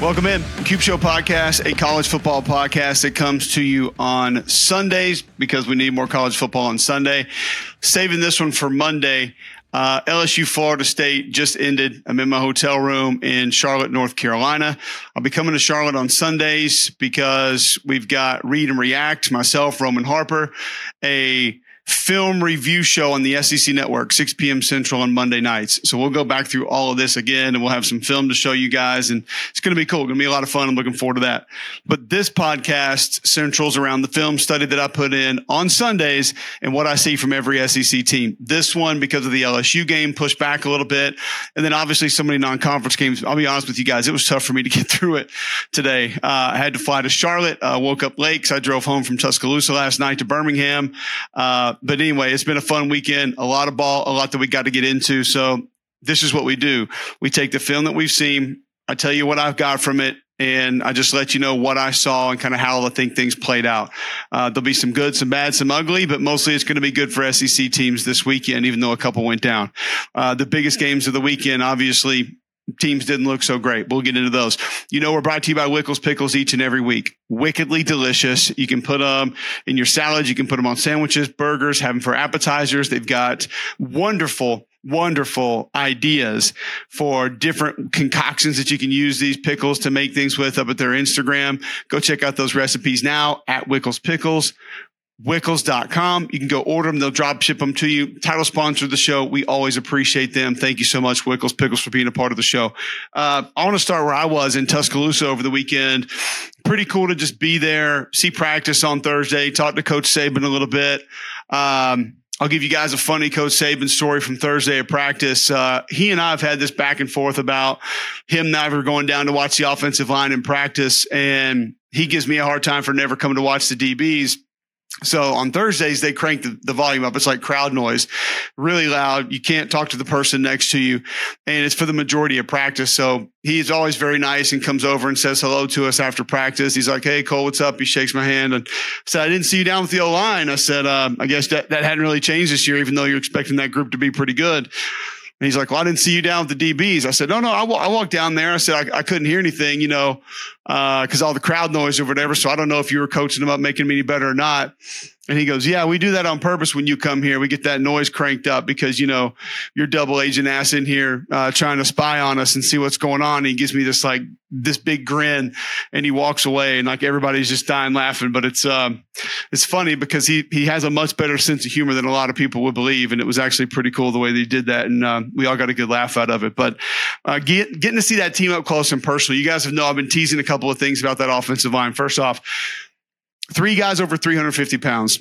Welcome in. Cube Show podcast, a college football podcast that comes to you on Sundays because we need more college football on Sunday. Saving this one for Monday. Uh, LSU Florida State just ended. I'm in my hotel room in Charlotte, North Carolina. I'll be coming to Charlotte on Sundays because we've got Read and React, myself, Roman Harper, a film review show on the SEC network, 6 p.m. Central on Monday nights. So we'll go back through all of this again and we'll have some film to show you guys. And it's going to be cool. Going to be a lot of fun. I'm looking forward to that. But this podcast centrals around the film study that I put in on Sundays and what I see from every SEC team. This one, because of the LSU game, pushed back a little bit. And then obviously so many non-conference games. I'll be honest with you guys. It was tough for me to get through it today. Uh, I had to fly to Charlotte, uh, woke up late because I drove home from Tuscaloosa last night to Birmingham. Uh, but anyway, it's been a fun weekend. A lot of ball, a lot that we got to get into. So this is what we do. We take the film that we've seen. I tell you what I've got from it. And I just let you know what I saw and kind of how I think things played out. Uh, there'll be some good, some bad, some ugly, but mostly it's going to be good for SEC teams this weekend, even though a couple went down. Uh, the biggest games of the weekend, obviously, teams didn't look so great. We'll get into those. You know, we're brought to you by Wickles Pickles each and every week. Wickedly delicious. You can put them in your salads. You can put them on sandwiches, burgers, have them for appetizers. They've got wonderful wonderful ideas for different concoctions that you can use these pickles to make things with up at their Instagram. Go check out those recipes now at Wickles Pickles wickles.com. You can go order them. They'll drop ship them to you. Title sponsor of the show. We always appreciate them. Thank you so much, Wickles Pickles, for being a part of the show. Uh, I want to start where I was in Tuscaloosa over the weekend. Pretty cool to just be there, see practice on Thursday, talk to Coach Saban a little bit. Um, I'll give you guys a funny Coach Saban story from Thursday at practice. Uh, he and I have had this back and forth about him never going down to watch the offensive line in practice. And he gives me a hard time for never coming to watch the DBs. So on Thursdays, they crank the, the, volume up. It's like crowd noise, really loud. You can't talk to the person next to you. And it's for the majority of practice. So he's always very nice and comes over and says hello to us after practice. He's like, Hey, Cole, what's up? He shakes my hand and said, I didn't see you down with the O line. I said, uh, I guess that, that hadn't really changed this year, even though you're expecting that group to be pretty good. And he's like, well, I didn't see you down with the DBs. I said, no, no, I, w- I walked down there. I said, I, I couldn't hear anything, you know, because uh, all the crowd noise or whatever. So I don't know if you were coaching them up, making them any better or not. And he goes, Yeah, we do that on purpose when you come here. We get that noise cranked up because, you know, you're double agent ass in here uh, trying to spy on us and see what's going on. And he gives me this like this big grin and he walks away and like everybody's just dying laughing. But it's um it's funny because he he has a much better sense of humor than a lot of people would believe. And it was actually pretty cool the way they did that. And uh, we all got a good laugh out of it. But uh, get, getting to see that team up close and personal. You guys have know I've been teasing a couple of things about that offensive line. First off, three guys over 350 pounds.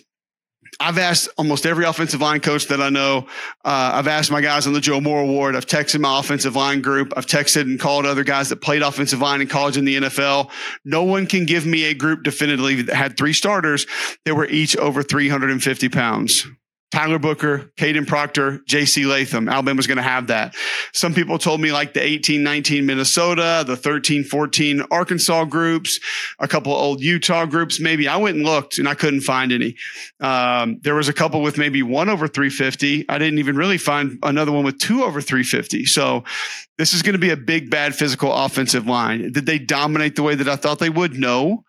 I've asked almost every offensive line coach that I know. Uh, I've asked my guys on the Joe Moore Award. I've texted my offensive line group. I've texted and called other guys that played offensive line in college in the NFL. No one can give me a group definitively that had three starters that were each over 350 pounds. Tyler Booker, Kadyn Proctor, JC Latham. Alabama's going to have that. Some people told me like the 18, 19 Minnesota, the 13, 14 Arkansas groups, a couple old Utah groups. Maybe I went and looked and I couldn't find any. Um, there was a couple with maybe one over 350. I didn't even really find another one with two over 350. So this is going to be a big, bad physical offensive line. Did they dominate the way that I thought they would? No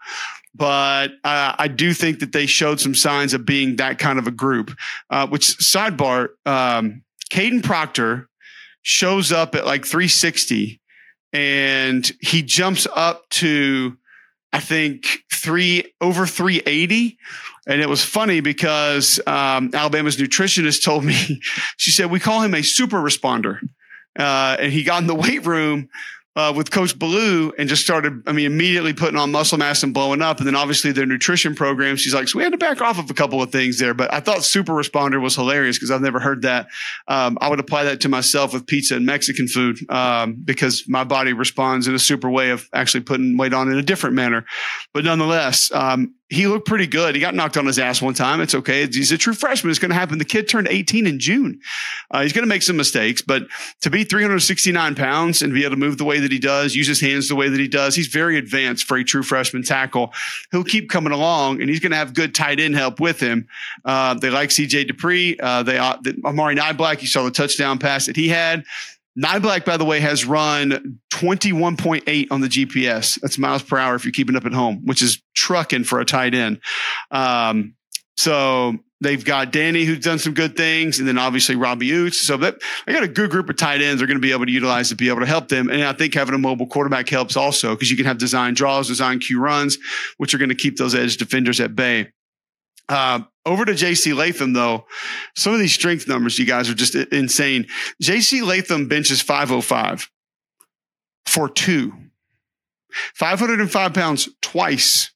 but uh, I do think that they showed some signs of being that kind of a group. Uh, which sidebar, um, Kadyn Proctor shows up at like 360, and he jumps up to I think three over 380. And it was funny because um, Alabama's nutritionist told me, she said, we call him a super responder. Uh, and he got in the weight room uh, with Coach Ballou and just started, I mean, immediately putting on muscle mass and blowing up. And then obviously their nutrition program, she's like, so we had to back off of a couple of things there. But I thought super responder was hilarious because I've never heard that. Um, I would apply that to myself with pizza and Mexican food um, because my body responds in a super way of actually putting weight on in a different manner. But nonetheless, um, he looked pretty good. He got knocked on his ass one time. It's okay. He's a true freshman. It's going to happen. The kid turned 18 in June. Uh, he's going to make some mistakes, but to be 369 pounds and be able to move the way that he does, use his hands the way that he does, he's very advanced for a true freshman tackle. He'll keep coming along and he's going to have good tight end help with him. Uh, they like CJ Dippre. Uh, they, uh, Amari Niblack, you saw the touchdown pass that he had Niblack, by the way, has run 21.8 on the GPS. That's miles per hour if you're keeping up at home, which is trucking for a tight end. Um, so they've got Danny who's done some good things, and then obviously Robbie Ouzts. So that I got a good group of tight ends they're going to be able to utilize to be able to help them. And I think having a mobile quarterback helps also because you can have design draws, design Q runs, which are going to keep those edge defenders at bay. Uh, over to JC Latham, though, some of these strength numbers, you guys are just insane. JC Latham benches 505 for two, 505 pounds twice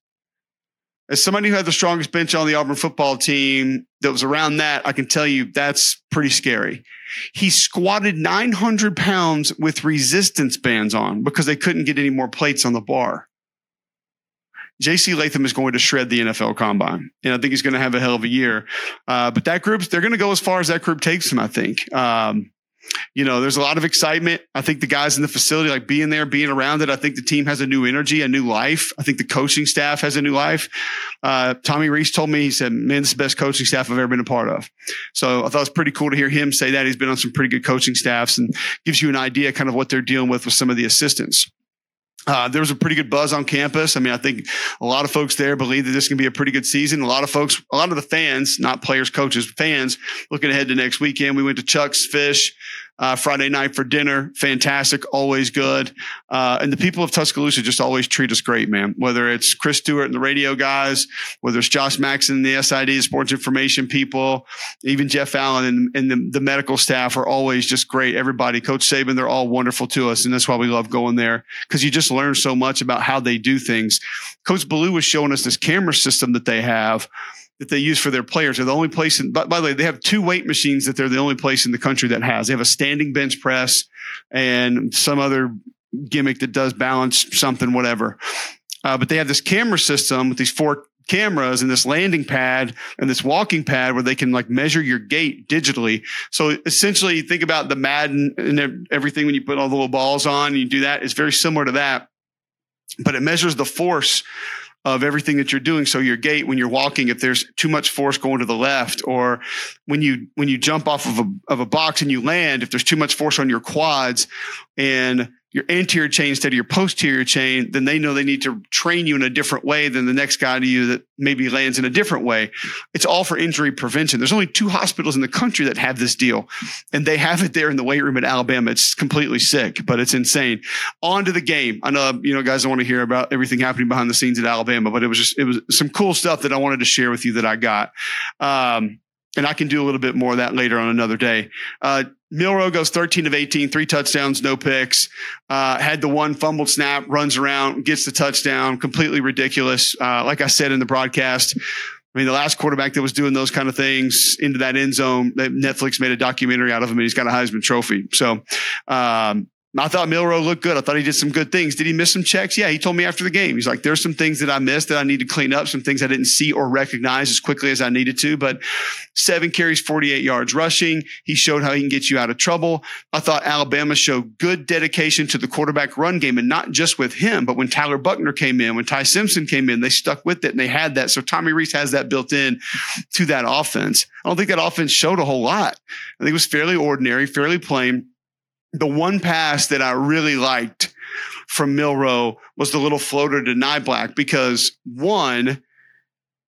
as somebody who had the strongest bench on the Auburn football team that was around that, I can tell you that's pretty scary. He squatted 900 pounds with resistance bands on because they couldn't get any more plates on the bar. JC Latham is going to shred the NFL combine. And I think he's going to have a hell of a year. Uh, but that group, they're going to go as far as that group takes him, I think. Um, you know, there's a lot of excitement. I think the guys in the facility, like being there, being around it, I think the team has a new energy, a new life. I think the coaching staff has a new life. Uh, Tommy Rees told me, he said, man, this is the best coaching staff I've ever been a part of. So I thought it was pretty cool to hear him say that. He's been on some pretty good coaching staffs and gives you an idea kind of what they're dealing with with some of the assistants. Uh, there was a pretty good buzz on campus. I mean, I think a lot of folks there believe that this can be a pretty good season. A lot of folks, a lot of the fans, not players, coaches, fans, looking ahead to next weekend. We went to Chuck's Fish uh, Friday night for dinner. Fantastic, always good. Uh, and the people of Tuscaloosa just always treat us great, man. Whether it's Chris Stewart and the radio guys, whether it's Josh Maxson, and the SID, sports information people, even Jeff Allen and, and the, the, medical staff are always just great. Everybody, Coach Saban, they're all wonderful to us. And that's why we love going there because you just learn so much about how they do things. Coach Ballou was showing us this camera system that they have that they use for their players. They're the only place in, by, by, the way, they have two weight machines that they're the only place in the country that has. They have a standing bench press and some other gimmick that does balance something, whatever. Uh, but they have this camera system with these four cameras and this landing pad and this walking pad where they can like measure your gait digitally. So essentially think about the Madden and everything when you put all the little balls on and you do that. It's very similar to that, but it measures the force of everything that you're doing. So your gait when you're walking, if there's too much force going to the left, or when you when you jump off of a of a box and you land, if there's too much force on your quads and your anterior chain instead of your posterior chain, then they know they need to train you in a different way than the next guy to you that maybe lands in a different way. It's all for injury prevention. There's only two hospitals in the country that have this deal, and they have it there in the weight room at Alabama. It's completely sick, but it's insane. On to the game. I know you know guys don't want to hear about everything happening behind the scenes at Alabama, but it was just it was some cool stuff that I wanted to share with you that I got. Um, and I can do a little bit more of that later on another day. Uh, Milroe goes 13 of 18, three touchdowns, no picks. Uh, had the one fumbled snap, runs around, gets the touchdown. Completely ridiculous. Uh, like I said in the broadcast, I mean, the last quarterback that was doing those kind of things into that end zone, Netflix made a documentary out of him, and he's got a Heisman Trophy. So, um, I thought Milroe looked good. I thought he did some good things. Did he miss some checks? Yeah, he told me after the game. He's like, there's some things that I missed that I need to clean up, some things I didn't see or recognize as quickly as I needed to. But seven carries, 48 yards rushing. He showed how he can get you out of trouble. I thought Alabama showed good dedication to the quarterback run game and not just with him, but when Tyler Buckner came in, when Ty Simpson came in, they stuck with it and they had that. So Tommy Rees has that built in to that offense. I don't think that offense showed a whole lot. I think it was fairly ordinary, fairly plain the one pass that I really liked from Milroe was the little floater to Niblack because one,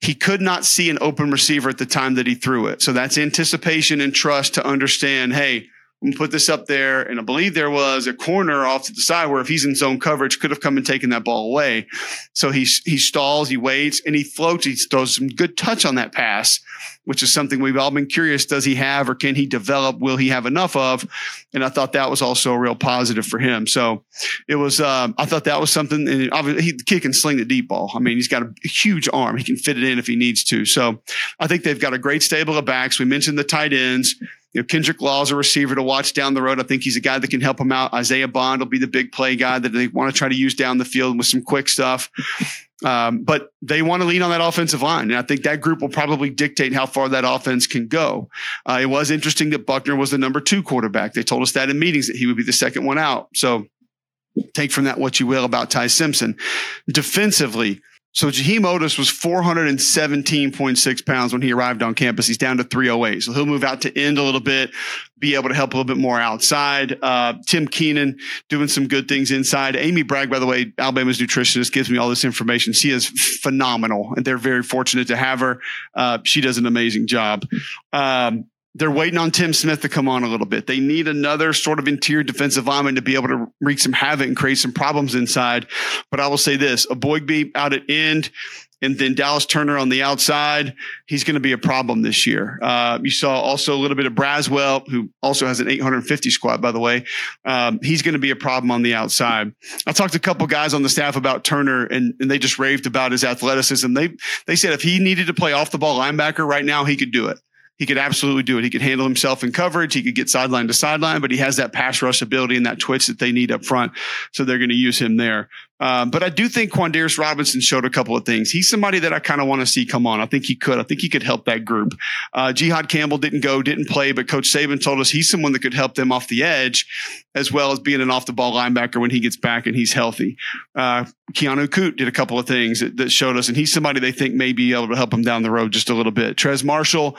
he could not see an open receiver at the time that he threw it. So that's anticipation and trust to understand, hey, and put this up there. And I believe there was a corner off to the side where if he's in zone coverage, could have come and taken that ball away. So he, he stalls, he waits, and he floats. He throws some good touch on that pass, which is something we've all been curious. Does he have or can he develop? Will he have enough of? And I thought that was also a real positive for him. So it was, um, I thought that was something. And obviously, he, the kid can sling the deep ball. I mean, he's got a huge arm. He can fit it in if he needs to. So I think they've got a great stable of backs. We mentioned the tight ends. You know, Kendrick Law is a receiver to watch down the road. I think he's a guy that can help him out. Isaiah Bond will be the big play guy that they want to try to use down the field with some quick stuff. Um, but they want to lean on that offensive line. And I think that group will probably dictate how far that offense can go. Uh, it was interesting that Buckner was the number two quarterback. They told us that in meetings that he would be the second one out. So take from that what you will about Ty Simpson. Defensively, So Jaheim Oatis was 417.6 pounds when he arrived on campus. He's down to 308. So he'll move out to end a little bit, be able to help a little bit more outside. Uh, Tim Keenan doing some good things inside. Amy Bragg, by the way, Alabama's nutritionist, gives me all this information. She is phenomenal, and they're very fortunate to have her. Uh, she does an amazing job. Um, they're waiting on Tim Smith to come on a little bit. They need another sort of interior defensive lineman to be able to wreak some havoc and create some problems inside. But I will say this: Eboigbe out at end, and then Dallas Turner on the outside. He's going to be a problem this year. Uh, you saw also a little bit of Braswell, who also has an 850 squad, by the way. Um, he's going to be a problem on the outside. I talked to a couple guys on the staff about Turner, and, and they just raved about his athleticism. They they said if he needed to play off the ball linebacker right now, he could do it he could absolutely do it. He could handle himself in coverage. He could get sideline to sideline, but he has that pass rush ability and that twitch that they need up front. So they're going to use him there. Um, but I do think Quandarrius Robinson showed a couple of things. He's somebody that I kind of want to see come on. I think he could. I think he could help that group. Uh, Jihaad Campbell didn't go, didn't play, but Coach Saban told us he's someone that could help them off the edge, as well as being an off the ball linebacker when he gets back and he's healthy. Uh, Keanu Koht did a couple of things that, that, showed us, and he's somebody they think may be able to help him down the road just a little bit. Trez Marshall,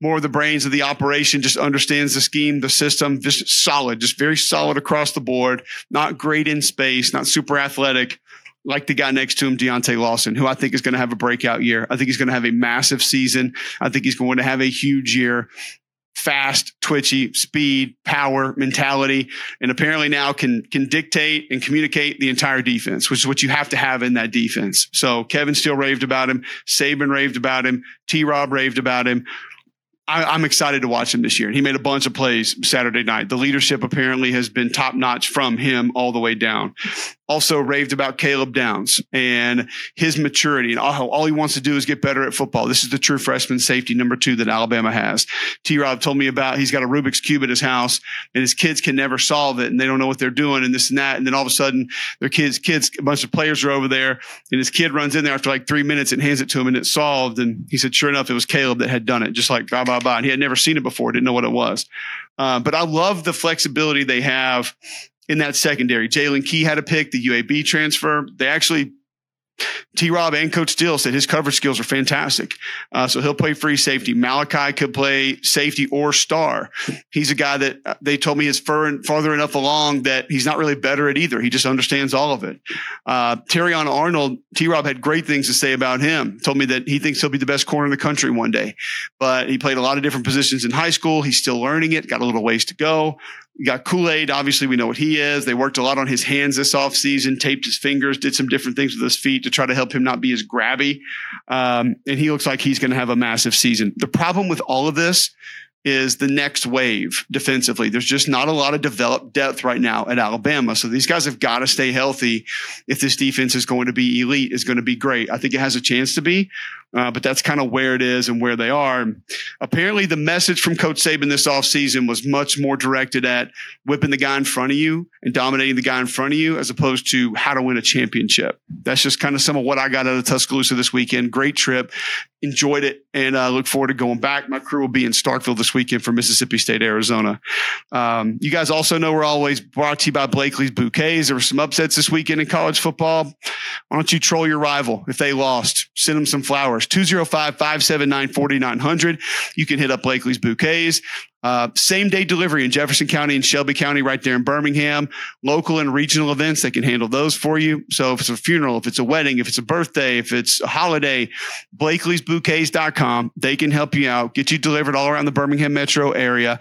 more of the brains of the operation, just understands the scheme, the system, just solid, just very solid across the board. Not great in space, not super athletic like the guy next to him, Deontae Lawson, who I think is going to have a breakout year. I think he's going to have a massive season. I think he's going to have a huge year. Fast, twitchy, speed, power, mentality, and apparently now can can dictate and communicate the entire defense, which is what you have to have in that defense. So Kevin Steele raved about him, Saban raved about him, T. Rob raved about him. I, am excited to watch him this year. He made a bunch of plays Saturday night. The leadership apparently has been top notch from him all the way down also raved about Caleb Downs and his maturity and all, all he wants to do is get better at football. This is the true freshman safety number two that Alabama has. T Rob told me about he's got a Rubik's Cube at his house and his kids can never solve it and they don't know what they're doing and this and that. And then all of a sudden their kids, kids, a bunch of players are over there and his kid runs in there after like three minutes and hands it to him and it's solved. And he said, sure enough, it was Caleb that had done it, just like blah, blah, blah. And he had never seen it before, didn't know what it was. Uh, but I love the flexibility they have in that secondary. Jaylen Key had a pick, the UAB transfer. They actually T Rob and Coach Steele said his coverage skills are fantastic. Uh, so he'll play free safety. Malachi could play safety or star. He's a guy that uh, they told me is far, farther enough along that he's not really better at either. He just understands all of it. Uh, Terrion Arnold, T Rob had great things to say about him. Told me that he thinks he'll be the best corner in the country one day. But he played a lot of different positions in high school. He's still learning it, got a little ways to go. You got Kool Aid. Obviously, we know what he is. They worked a lot on his hands this offseason, taped his fingers, did some different things with his feet to try to help him not be as grabby. Um, and he looks like he's going to have a massive season. The problem with all of this is the next wave defensively. There's just not a lot of developed depth right now at Alabama. So these guys have got to stay healthy if this defense is going to be elite, is going to be great. I think it has a chance to be, uh, but that's kind of where it is and where they are. Apparently, the message from Coach Saban this offseason was much more directed at whipping the guy in front of you and dominating the guy in front of you as opposed to how to win a championship. That's just kind of some of what I got out of Tuscaloosa this weekend. Great trip. Enjoyed it and uh, look forward to going back. My crew will be in Starkville this weekend for Mississippi State, Arizona. Um, you guys also know we're always brought to you by Blakely's Bouquets. There were some upsets this weekend in college football. Why don't you troll your rival if they lost? Send them some flowers. 205 579 4900. You can hit up Blakely's Bouquets. Uh, same day delivery in Jefferson County and Shelby County, right there in Birmingham. Local and regional events, they can handle those for you. So if it's a funeral, if it's a wedding, if it's a birthday, if it's a holiday, Blakely'sBouquets.com. They can help you out, get you delivered all around the Birmingham metro area.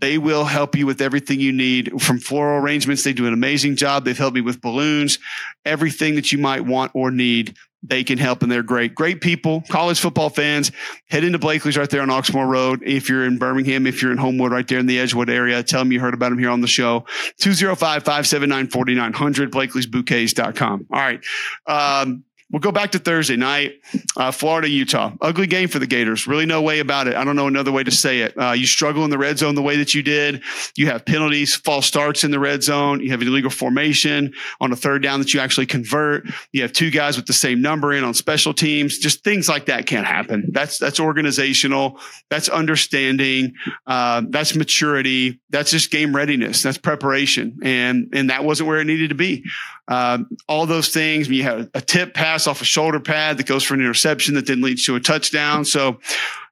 They will help you with everything you need from floral arrangements. They do an amazing job. They've helped me with balloons, everything that you might want or need they can help and they're great. Great people, college football fans. Head into Blakely's right there on Oxmoor Road. If you're in Birmingham, if you're in Homewood, right there in the Edgewood area, tell them you heard about them here on the show. 205 579 4900, Blakely'sBouquets.com. All right. Um, We'll go back to Thursday night, uh, Florida, Utah. Ugly game for the Gators. Really, no way about it. I don't know another way to say it. Uh, you struggle in the red zone the way that you did. You have penalties, false starts in the red zone. You have illegal formation on a third down that you actually convert. You have two guys with the same number in on special teams. Just things like that can't happen. That's that's organizational. That's understanding. Uh, that's maturity. That's just game readiness. That's preparation. And and that wasn't where it needed to be. Uh, all those things. You had a tip pass off a shoulder pad that goes for an interception that then leads to a touchdown. So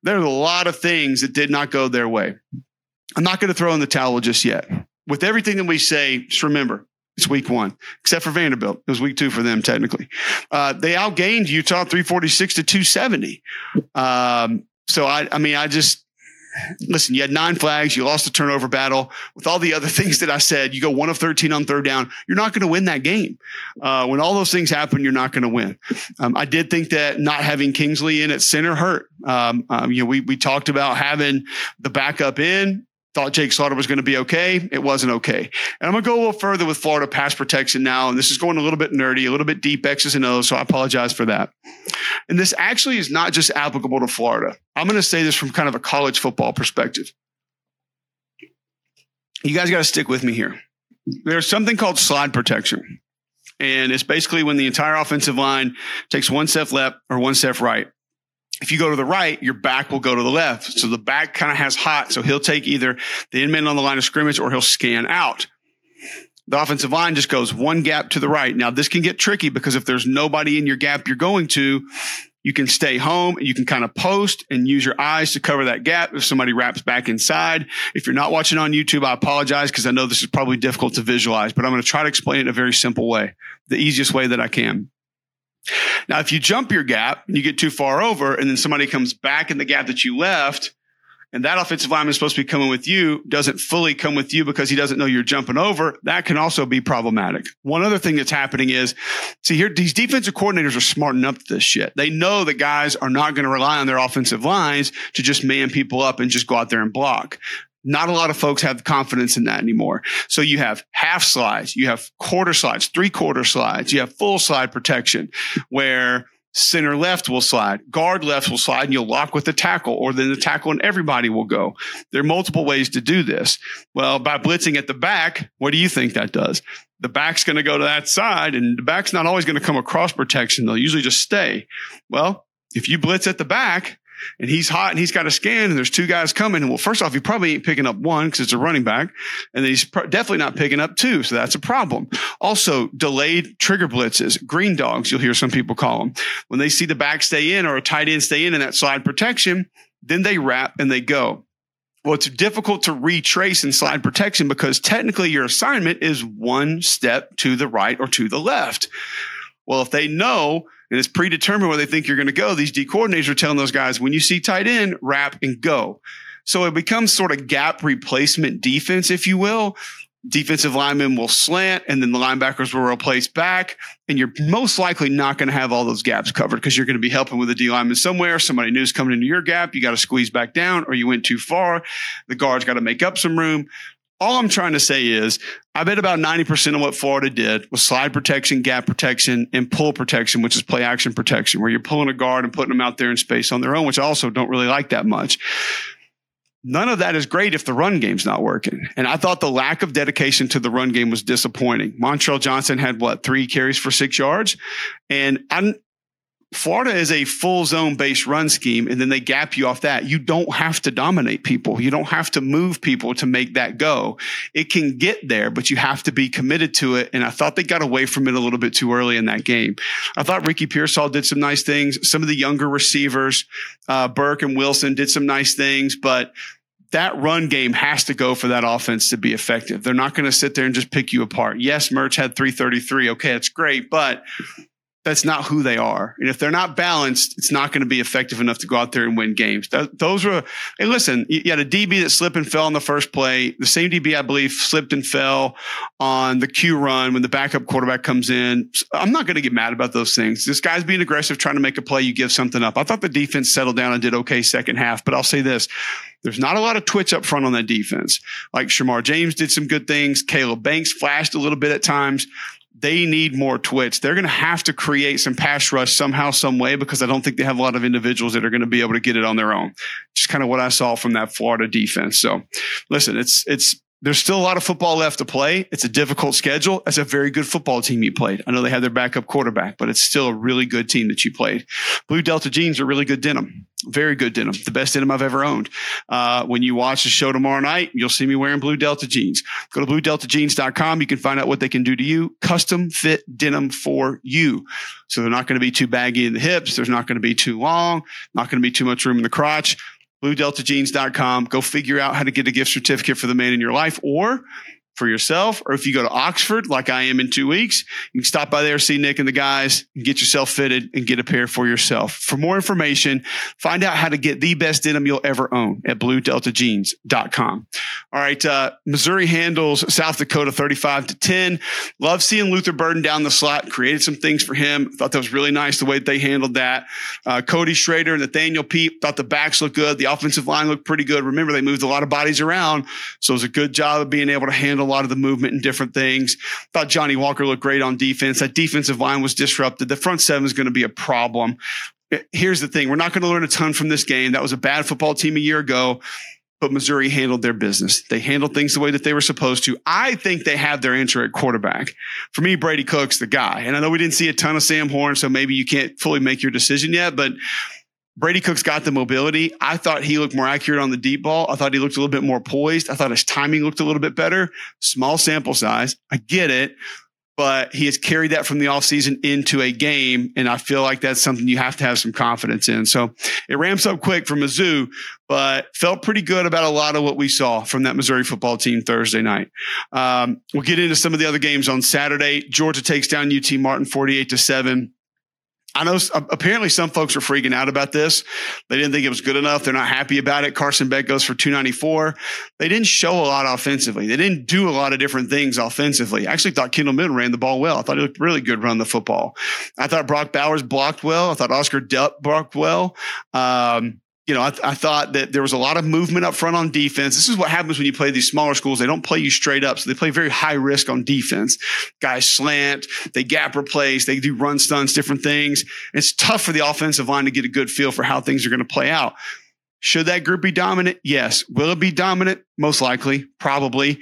there's a lot of things that did not go their way. I'm not going to throw in the towel just yet. With everything that we say, just remember it's week one, except for Vanderbilt. It was week two for them, technically. Uh, they outgained Utah 346 to 270. Um, so I, I mean, I just, listen, you had nine flags, you lost the turnover battle. With all the other things that I said, you go one of 13 on third down, you're not going to win that game. Uh, when all those things happen, you're not going to win. Um, I did think that not having Kingsley in at center hurt. Um, um, you know, we, we talked about having the backup in thought Jake Slaughter was going to be okay. It wasn't okay. And I'm going to go a little further with Florida pass protection now. And this is going a little bit nerdy, a little bit deep X's and O's. So I apologize for that. And this actually is not just applicable to Florida. I'm going to say this from kind of a college football perspective. You guys got to stick with me here. There's something called slide protection. And it's basically when the entire offensive line takes one step left or one step right if you go to the right, your back will go to the left. So the back kind of has hot. So he'll take either the inman on the line of scrimmage or he'll scan out. The offensive line just goes one gap to the right. Now this can get tricky because if there's nobody in your gap you're going to, you can stay home and you can kind of post and use your eyes to cover that gap if somebody wraps back inside. If you're not watching on YouTube, I apologize because I know this is probably difficult to visualize, but I'm going to try to explain it in a very simple way, the easiest way that I can. Now, if you jump your gap and you get too far over, and then somebody comes back in the gap that you left, and that offensive lineman is supposed to be coming with you, doesn't fully come with you because he doesn't know you're jumping over, that can also be problematic. One other thing that's happening is, see here, these defensive coordinators are smart enough to this shit. They know that guys are not going to rely on their offensive lines to just man people up and just go out there and block. Not a lot of folks have confidence in that anymore. So you have half slides, you have quarter slides, three quarter slides, you have full slide protection where center left will slide, guard left will slide, and you'll lock with the tackle, or then the tackle and everybody will go. There are multiple ways to do this. Well, by blitzing at the back, what do you think that does? The back's going to go to that side, and the back's not always going to come across protection. They'll usually just stay. Well, if you blitz at the back, and he's hot and he's got a scan and there's two guys coming. Well, first off, he probably ain't picking up one because it's a running back. And then he's definitely not picking up two. So that's a problem. Also, delayed trigger blitzes, green dogs, you'll hear some people call them. When they see the back stay in or a tight end stay in in that slide protection, then they wrap and they go. Well, it's difficult to retrace in slide protection because technically your assignment is one step to the right or to the left. Well, if they know and it's predetermined where they think you're going to go. These D coordinators are telling those guys, when you see tight end, wrap and go. So it becomes sort of gap replacement defense, if you will. Defensive linemen will slant and then the linebackers will replace back. And you're most likely not going to have all those gaps covered because you're going to be helping with the D lineman somewhere. Somebody new is coming into your gap. You got to squeeze back down or you went too far. The guard's got to make up some room all I'm trying to say is I bet about 90% of what Florida did was slide protection, gap protection, and pull protection, which is play action protection, where you're pulling a guard and putting them out there in space on their own, which I also don't really like that much. None of that is great if the run game's not working. And I thought the lack of dedication to the run game was disappointing. Montrell Johnson had what, three carries for six yards? And I'm, Florida is a full zone based run scheme, and then they gap you off that. You don't have to dominate people. You don't have to move people to make that go. It can get there, but you have to be committed to it. And I thought they got away from it a little bit too early in that game. I thought Ricky Pearsall did some nice things. Some of the younger receivers, uh, Burke and Wilson, did some nice things, but that run game has to go for that offense to be effective. They're not going to sit there and just pick you apart. Yes, Mertz had 333. Okay, that's great, but that's not who they are. And if they're not balanced, it's not going to be effective enough to go out there and win games. Th- those were, hey, listen, you had a DB that slipped and fell on the first play. The same DB, I believe, slipped and fell on the Q run when the backup quarterback comes in. I'm not going to get mad about those things. This guy's being aggressive, trying to make a play. You give something up. I thought the defense settled down and did okay second half, but I'll say this. There's not a lot of twitch up front on that defense. Like Shemar James did some good things. Caleb Banks flashed a little bit at times they need more twitch. They're going to have to create some pass rush somehow, some way, because I don't think they have a lot of individuals that are going to be able to get it on their own. Just kind of what I saw from that Florida defense. So, listen, it's it's there's still a lot of football left to play. It's a difficult schedule. That's a very good football team you played. I know they had their backup quarterback, but it's still a really good team that you played. Blue Delta jeans are really good denim. Very good denim. The best denim I've ever owned. Uh, when you watch the show tomorrow night, you'll see me wearing Blue Delta jeans. Go to bluedeltajeans.com. You can find out what they can do to you. Custom fit denim for you. So they're not going to be too baggy in the hips. There's not going to be too long, not going to be too much room in the crotch bluedeltajeans.com. Go figure out how to get a gift certificate for the man in your life or for yourself, or if you go to Oxford, like I am in two weeks, you can stop by there, see Nick and the guys, and get yourself fitted and get a pair for yourself. For more information, find out how to get the best denim you'll ever own at bluedeltajeans.com. All right. Uh, Missouri handles South Dakota 35 to 10. Love seeing Luther Burden down the slot, created some things for him. Thought that was really nice the way that they handled that. Uh, Cody Schrader and Nathaniel Peat thought the backs looked good. The offensive line looked pretty good. Remember, they moved a lot of bodies around. So it was a good job of being able to handle lot of the movement and different things. Thought Johnny Walker looked great on defense. That defensive line was disrupted. The front seven is going to be a problem. Eh, here's the thing we're not going to learn a ton from this game. That was a bad football team a year ago but Missouri handled their business. They handled things the way that they were supposed to. I think they have their answer at quarterback. For me, Brady Cook's the guy. And I know we didn't see a ton of Sam Horn, so maybe you can't fully make your decision yet, but Brady Cook's got the mobility. I thought he looked more accurate on the deep ball. I thought he looked a little bit more poised. I thought his timing looked a little bit better. Small sample size. I get it. But he has carried that from the offseason into a game. And I feel like that's something you have to have some confidence in. So it ramps up quick for Mizzou, but felt pretty good about a lot of what we saw from that Missouri football team Thursday night. Um, we'll get into some of the other games on Saturday. Georgia takes down UT Martin 48 to 7. I know apparently some folks are freaking out about this. They didn't think it was good enough. They're not happy about it. Carson Beck goes for 294. They didn't show a lot offensively. They didn't do a lot of different things offensively. I actually thought Kendall Milton ran the ball well. I thought he looked really good run the football. I thought Brock Bowers blocked well. I thought Oscar Delp blocked well. Um, you know, I, th- I, thought that there was a lot of movement up front on defense. This is what happens when you play these smaller schools. They don't play you straight up. So they play very high risk on defense. Guys slant, they gap replace, they do run stunts, different things. It's tough for the offensive line to get a good feel for how things are going to play out. Should that group be dominant? Yes. Will it be dominant? Most likely, probably.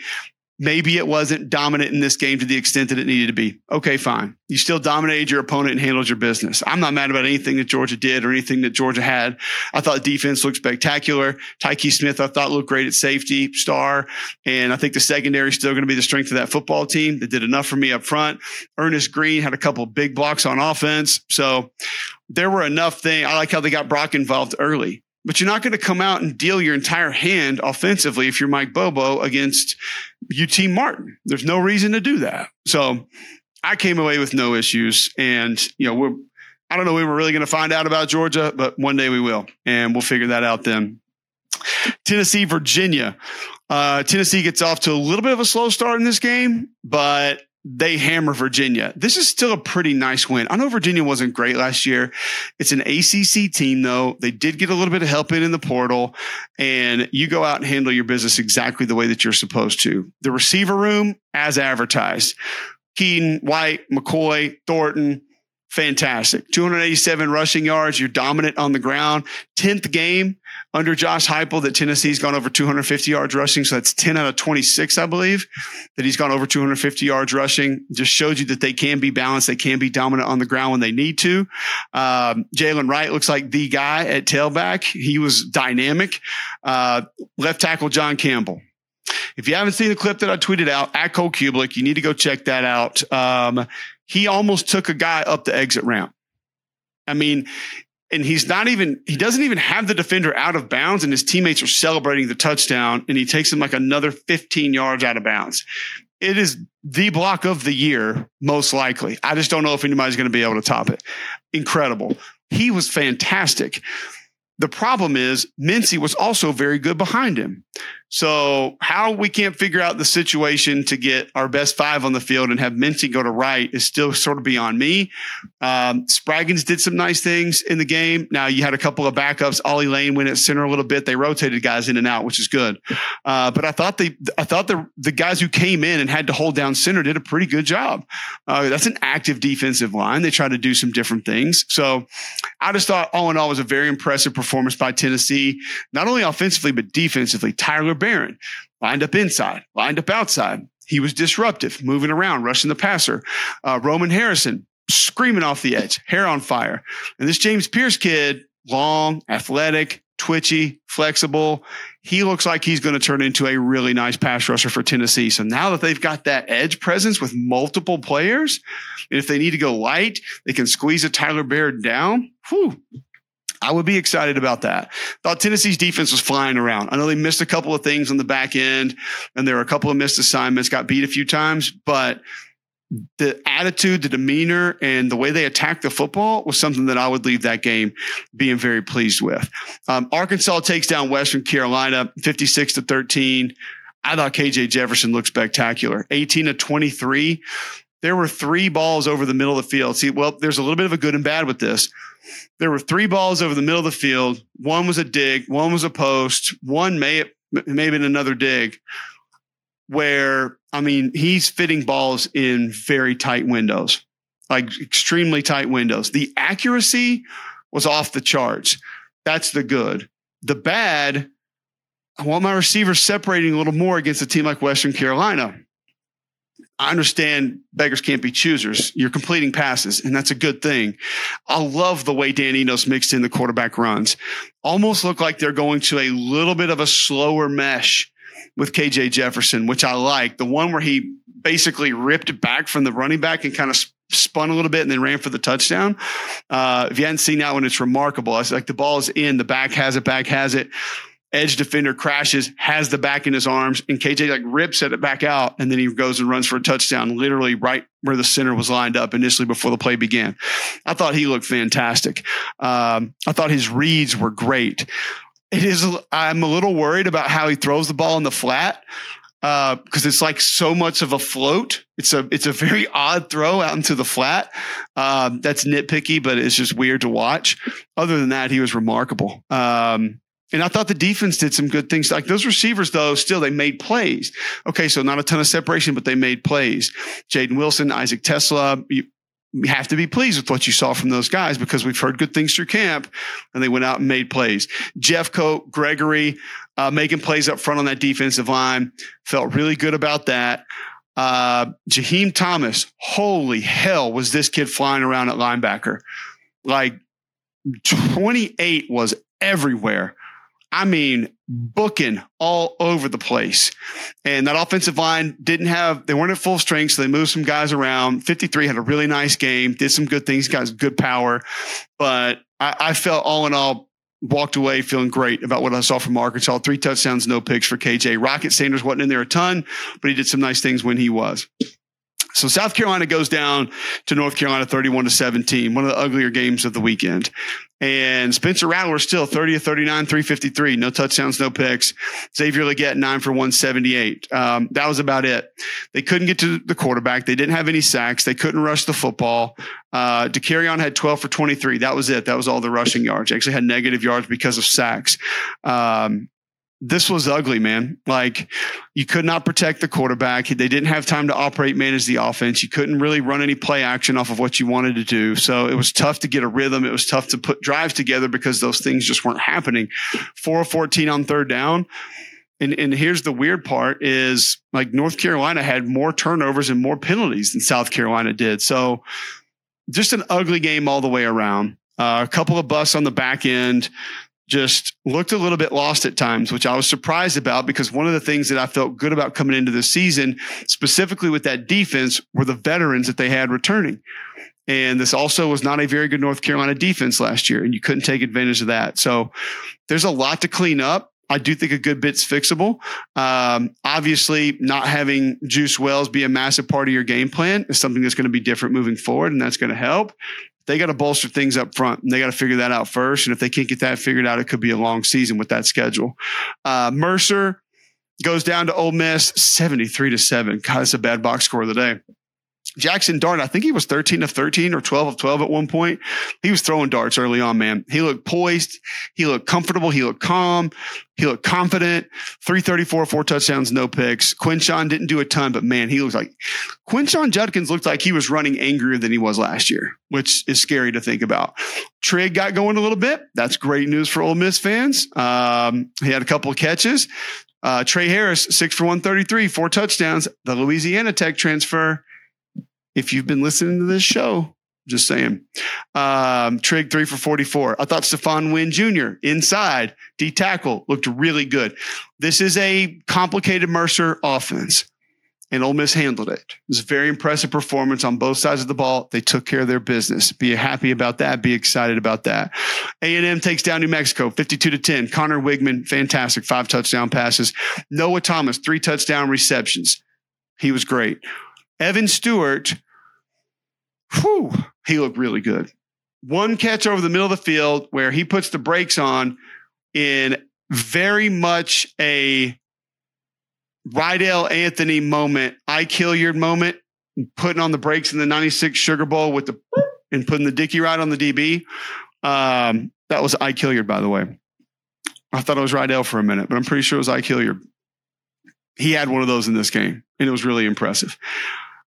Maybe it wasn't dominant in this game to the extent that it needed to be. Okay, fine. You still dominated your opponent and handled your business. I'm not mad about anything that Georgia did or anything that Georgia had. I thought defense looked spectacular. Tykee Smith, I thought looked great at safety, star. And I think the secondary is still going to be the strength of that football team. That did enough for me up front. Earnest Greene had a couple big blocks on offense. So there were enough things. I like how they got Brock involved early but you're not going to come out and deal your entire hand offensively if you're Mike Bobo against UT Martin. There's no reason to do that. So I came away with no issues. And, you know, we're, I don't know when we're really going to find out about Georgia, but one day we will. And we'll figure that out then. Tennessee, Virginia. Uh, Tennessee gets off to a little bit of a slow start in this game, but they hammer Virginia. This is still a pretty nice win. I know Virginia wasn't great last year. It's an ACC team, though. They did get a little bit of help in in the portal, and you go out and handle your business exactly the way that you're supposed to. The receiver room, as advertised. Keyton, White, McCoy, Thornton, fantastic. 287 rushing yards. You're dominant on the ground. 10th game under Josh Heupel that Tennessee's gone over 250 yards rushing. So that's 10 out of 26, I believe, that he's gone over 250 yards rushing. Just shows you that they can be balanced. They can be dominant on the ground when they need to. Um, Jaylen Wright looks like the guy at tailback. He was dynamic. Uh, left tackle John Campbell. If you haven't seen the clip that I tweeted out at Cole Cubelic, you need to go check that out. Um, he almost took a guy up the exit ramp. I mean, and he's not even he doesn't even have the defender out of bounds and his teammates are celebrating the touchdown and he takes him like another 15 yards out of bounds. It is the block of the year most likely. I just don't know if anybody's going to be able to top it. Incredible. He was fantastic. The problem is Mincey was also very good behind him. So how we can't figure out the situation to get our best five on the field and have Mincey go to right is still sort of beyond me. Um, Spraggins did some nice things in the game. Now you had a couple of backups. Ollie Lane went at center a little bit. They rotated guys in and out, which is good. Uh, but I thought they, I thought the the guys who came in and had to hold down center did a pretty good job. Uh, that's an active defensive line. They tried to do some different things. So I just thought all in all was a very impressive performance by Tennessee, not only offensively but defensively. Tyler Baron. lined up inside, lined up outside. He was disruptive, moving around, rushing the passer. Uh, Roman Harrison screaming off the edge, hair on fire. And this James Pearce kid, long, athletic, twitchy, flexible. He looks like he's going to turn into a really nice pass rusher for Tennessee. So now that they've got that edge presence with multiple players, and if they need to go light, they can squeeze a Tyler Baron down. Whew, I would be excited about that. Thought Tennessee's defense was flying around. I know they missed a couple of things on the back end, and there were a couple of missed assignments, got beat a few times, but the attitude, the demeanor, and the way they attacked the football was something that I would leave that game being very pleased with. Um, Arkansas takes down Western Carolina 56 to 13. I thought KJ Jefferson looked spectacular. 18 to 23. There were three balls over the middle of the field. See, well, there's a little bit of a good and bad with this. There were three balls over the middle of the field. One was a dig, one was a post, one may may have been another dig. Where I mean, he's fitting balls in very tight windows, like extremely tight windows. The accuracy was off the charts. That's the good. The bad, I want my receivers separating a little more against a team like Western Carolina. I understand beggars can't be choosers. You're completing passes, and that's a good thing. I love the way Dan Enos mixed in the quarterback runs. Almost look like they're going to a little bit of a slower mesh with KJ Jefferson, which I like. The one where he basically ripped back from the running back and kind of spun a little bit and then ran for the touchdown. Uh, if you hadn't seen that one, it's remarkable. It's like the ball is in, the back has it, back has it edge defender crashes, has the back in his arms, and KJ like rips it back out, and then he goes and runs for a touchdown, literally right where the center was lined up initially before the play began. I thought he looked fantastic. Um, I thought his reads were great. It is. I'm a little worried about how he throws the ball in the flat because uh, it's like so much of a float. It's a it's a very odd throw out into the flat. Um, that's nitpicky, but it's just weird to watch. Other than that, he was remarkable. Um, and I thought the defense did some good things. Like those receivers, though, still they made plays. Okay, so not a ton of separation, but they made plays. Jaden Wilson, Isaac TeSlaa, you, have to be pleased with what you saw from those guys because we've heard good things through camp and they went out and made plays. Jeffcoat, Gregory, uh, making plays up front on that defensive line. Felt really good about that. Uh, Jaheim Thomas, holy hell, was this kid flying around at linebacker? Like 28 was everywhere. I mean, booking all over the place. And that offensive line didn't have, they weren't at full strength. So they moved some guys around. 53 had a really nice game, did some good things, got good power. But I, I felt all in all, walked away feeling great about what I saw from Arkansas. Three touchdowns, no picks for KJ. Rocket Sanders wasn't in there a ton, but he did some nice things when he was. So South Carolina goes down to North Carolina 31 to 17, one of the uglier games of the weekend. And Spencer Rattler still 30 to 39, 353, no touchdowns, no picks. Xavier Legette, nine for 178. Um, that was about it. They couldn't get to the quarterback. They didn't have any sacks. They couldn't rush the football. Uh, DeCarrion had 12 for 23. That was it. That was all the rushing yards. Actually had negative yards because of sacks. Um, this was ugly, man. Like you could not protect the quarterback. They didn't have time to operate, manage the offense. You couldn't really run any play action off of what you wanted to do. So it was tough to get a rhythm. It was tough to put drives together because those things just weren't happening. Four of 14 on third down. And, and here's the weird part is like North Carolina had more turnovers and more penalties than South Carolina did. So just an ugly game all the way around. Uh, a couple of busts on the back end just looked a little bit lost at times, which I was surprised about because one of the things that I felt good about coming into the season, specifically with that defense, were the veterans that they had returning. And this also was not a very good North Carolina defense last year, and you couldn't take advantage of that. So there's a lot to clean up. I do think a good bit's fixable. Um, obviously, not having Juice Wells be a massive part of your game plan is something that's going to be different moving forward, and that's going to help they got to bolster things up front and they got to figure that out first. And if they can't get that figured out, it could be a long season with that schedule. Uh, Mercer goes down to Ole Miss 73 to 7. God, that's a bad box score of the day. Jackson Dart, I think he was 13 of 13 or 12 of 12 at one point. He was throwing darts early on, man. He looked poised. He looked comfortable. He looked calm. He looked confident. 334, four touchdowns, no picks. Quinshon didn't do a ton, but man, he looks like Quinshon Judkins looked like he was running angrier than he was last year, which is scary to think about. Trigg got going a little bit. That's great news for Ole Miss fans. Um, he had a couple of catches. Uh, Tre Harris, six for 133, four touchdowns. The Louisiana Tech transfer. If you've been listening to this show, just saying. Um, Trigg, three for 44. I thought Stefan Wynn Jr., inside, D tackle, looked really good. This is a complicated Mercer offense and Ole Miss handled it. It was a very impressive performance on both sides of the ball. They took care of their business. Be happy about that. Be excited about that. A&M takes down New Mexico 52 to 10. Conner Weigman, fantastic. Five touchdown passes. Noah Thomas, three touchdown receptions. He was great. Evan Stewart, whew, he looked really good. One catch over the middle of the field where he puts the brakes on in very much a Reidel Anthony moment, Ike Hilliard moment, putting on the brakes in the 96 Sugar Bowl with the and putting the Dicky ride on the DB. Um, that was Ike Hilliard, by the way. I thought it was Rydell for a minute, but I'm pretty sure it was Ike Hilliard. He had one of those in this game, and it was really impressive.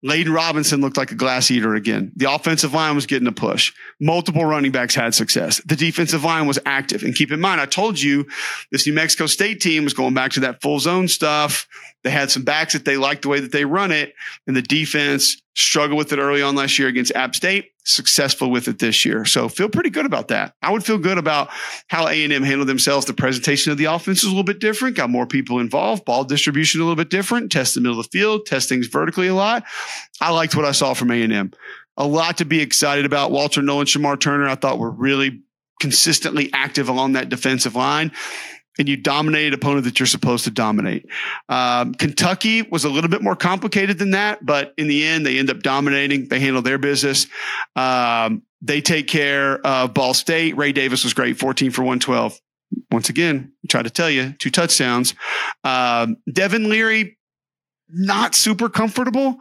Layden Robinson looked like a glass eater again. The offensive line was getting a push. Multiple running backs had success. The defensive line was active. And keep in mind, I told you this New Mexico State team was going back to that full zone stuff. They had some backs that they liked the way that they run it. And the defense struggled with it early on last year against App State, successful with it this year. So feel pretty good about that. I would feel good about how A&M handled themselves. The presentation of the offense is a little bit different, got more people involved, ball distribution a little bit different, test the middle of the field, test things vertically a lot. I liked what I saw from A&M. A lot to be excited about. Walter Nolen, Shemar Turner, I thought were really consistently active along that defensive line and you dominate an opponent that you're supposed to dominate. Um, Kentucky was a little bit more complicated than that, but in the end, they end up dominating. They handle their business. Um, they take care of Ball State. Ray Davis was great, 14 for 112. Once again, tried to tell you, two touchdowns. Um, Devin Leary, not super comfortable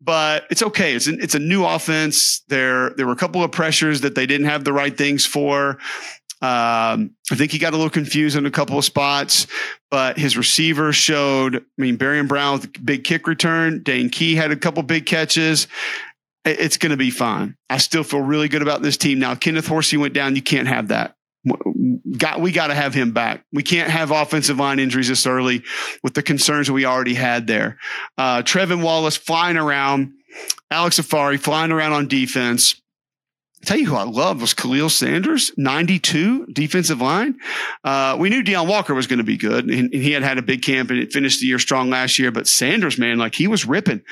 but it's okay. It's an, it's a new offense. There there were a couple of pressures that they didn't have the right things for. Um, I think he got a little confused in a couple of spots, but his receiver showed. I mean, Barion Brown with big kick return. Dane Key had a couple big catches. It's going to be fine. I still feel really good about this team. Now, Kenneth Horsey went down. You can't have that. Got we got to have him back. We can't have offensive line injuries this early with the concerns we already had there. Uh, Trevin Wallace flying around, Alex Afari flying around on defense tell you who I love was Khalil Sanders, 92 defensive line. Uh, we knew Deone Walker was going to be good, and, and, he had had a big camp and it finished the year strong last year. But Sanders, man, like he was ripping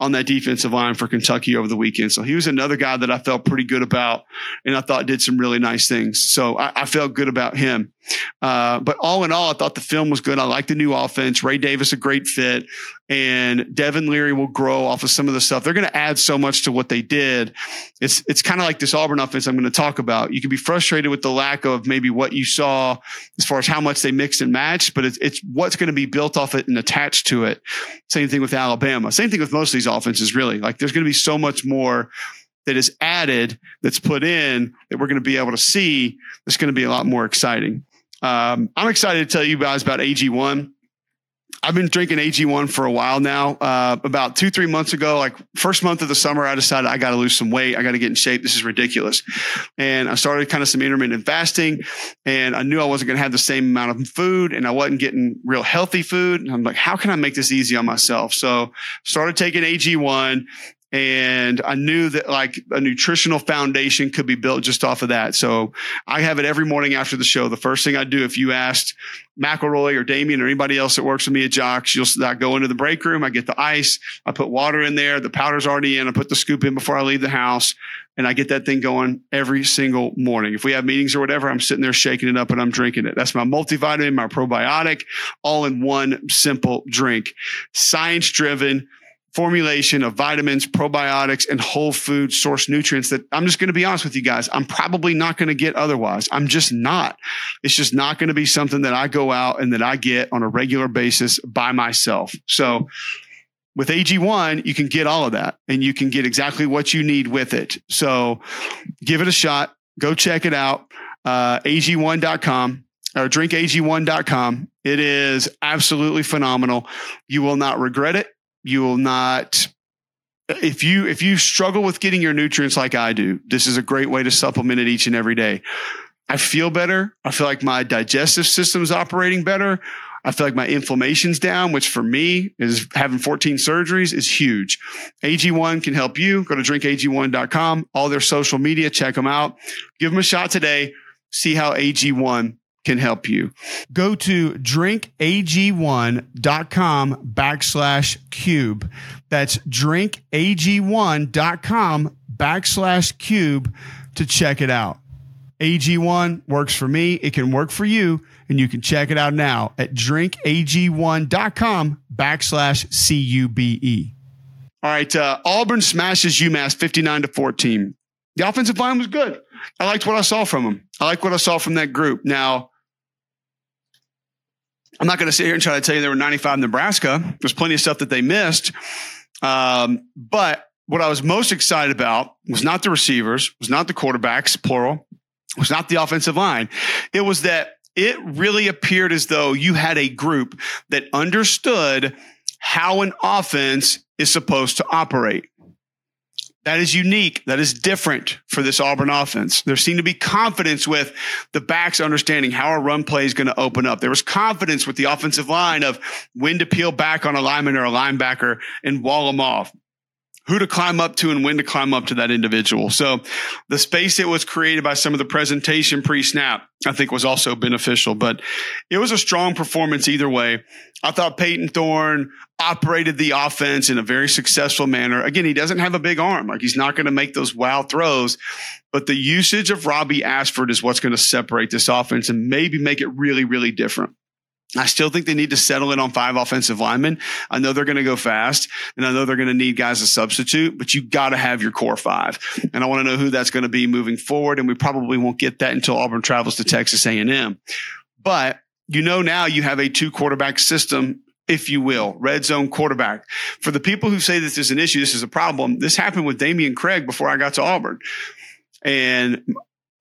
on that defensive line for Kentucky over the weekend. So he was another guy that I felt pretty good about, and I thought did some really nice things. So I, I felt good about him. Uh, but all in all, I thought the film was good. I like the new offense. Ray Davis, a great fit. And Devin Leary will grow off of some of the stuff. They're going to add so much to what they did. It's, it's kind of like this Auburn offense I'm going to talk about. You can be frustrated with the lack of maybe what you saw as far as how much they mixed and matched, but it's, it's what's going to be built off it and attached to it. Same thing with Alabama. Same thing with most of these offenses, really. Like there's going to be so much more that is added that's put in that we're going to be able to see that's going to be a lot more exciting. Um, I'm excited to tell you guys about AG1. I've been drinking AG1 for a while now. Uh, about two, three months ago, like first month of the summer, I decided I got to lose some weight. I got to get in shape. This is ridiculous. And I started kind of some intermittent fasting and I knew I wasn't going to have the same amount of food and I wasn't getting real healthy food. And I'm like, how can I make this easy on myself? So started taking AG1 and I knew that like a nutritional foundation could be built just off of that. So I have it every morning after the show. The first thing I do, if you asked McElroy or Damien or anybody else that works with me at JOX, you'll I go into the break room. I get the ice. I put water in there. The powder's already in. I put the scoop in before I leave the house, and I get that thing going every single morning. If we have meetings or whatever, I'm sitting there shaking it up and I'm drinking it. That's my multivitamin, my probiotic, all in one simple drink. Science driven formulation of vitamins, probiotics, and whole food source nutrients that I'm just going to be honest with you guys. I'm probably not going to get otherwise. I'm just not. It's just not going to be something that I go out and that I get on a regular basis by myself. So with AG1, you can get all of that and you can get exactly what you need with it. So give it a shot. Go check it out. Uh, AG1.com or drinkag1.com. It is absolutely phenomenal. You will not regret it you will not if you if you struggle with getting your nutrients like I do, this is a great way to supplement it each and every day. I feel better. I feel like my digestive system is operating better. I feel like my inflammation's down, which for me is having 14 surgeries is huge. AG1 can help you. Go to drinkag1.com, all their social media, check them out. Give them a shot today. See how AG1 can help you. Go to drinkag1.com backslash cube. That's drinkag1.com backslash cube to check it out. AG1 works for me. It can work for you. And you can check it out now at drinkag1.com backslash C-U-B-E. All right. Uh, Auburn smashes UMass 59 to 14. The offensive line was good. I liked what I saw from them. I like what I saw from that group. Now, I'm not going to sit here and try to tell you they were 95 in Nebraska. There's plenty of stuff that they missed. Um, but what I was most excited about was not the receivers, was not the quarterbacks, plural, was not the offensive line. It was that it really appeared as though you had a group that understood how an offense is supposed to operate. That is unique. That is different for this Auburn offense. There seemed to be confidence with the backs understanding how a run play is going to open up. There was confidence with the offensive line of when to peel back on a lineman or a linebacker and wall them off who to climb up to and when to climb up to that individual. So the space that was created by some of the presentation pre snap, I think was also beneficial, but it was a strong performance either way. I thought Payton Thorne operated the offense in a very successful manner. Again, he doesn't have a big arm. Like he's not going to make those wow throws, but the usage of Robby Ashford is what's going to separate this offense and maybe make it really, really different. I still think they need to settle in on five offensive linemen. I know they're going to go fast and I know they're going to need guys to substitute, but you got to have your core five. And I want to know who that's going to be moving forward. And we probably won't get that until Auburn travels to Texas A&M. But you know, now you have a two quarterback system if you will, red zone quarterback. For the people who say this is an issue, this is a problem. This happened with Dameyune Craig before I got to Auburn. And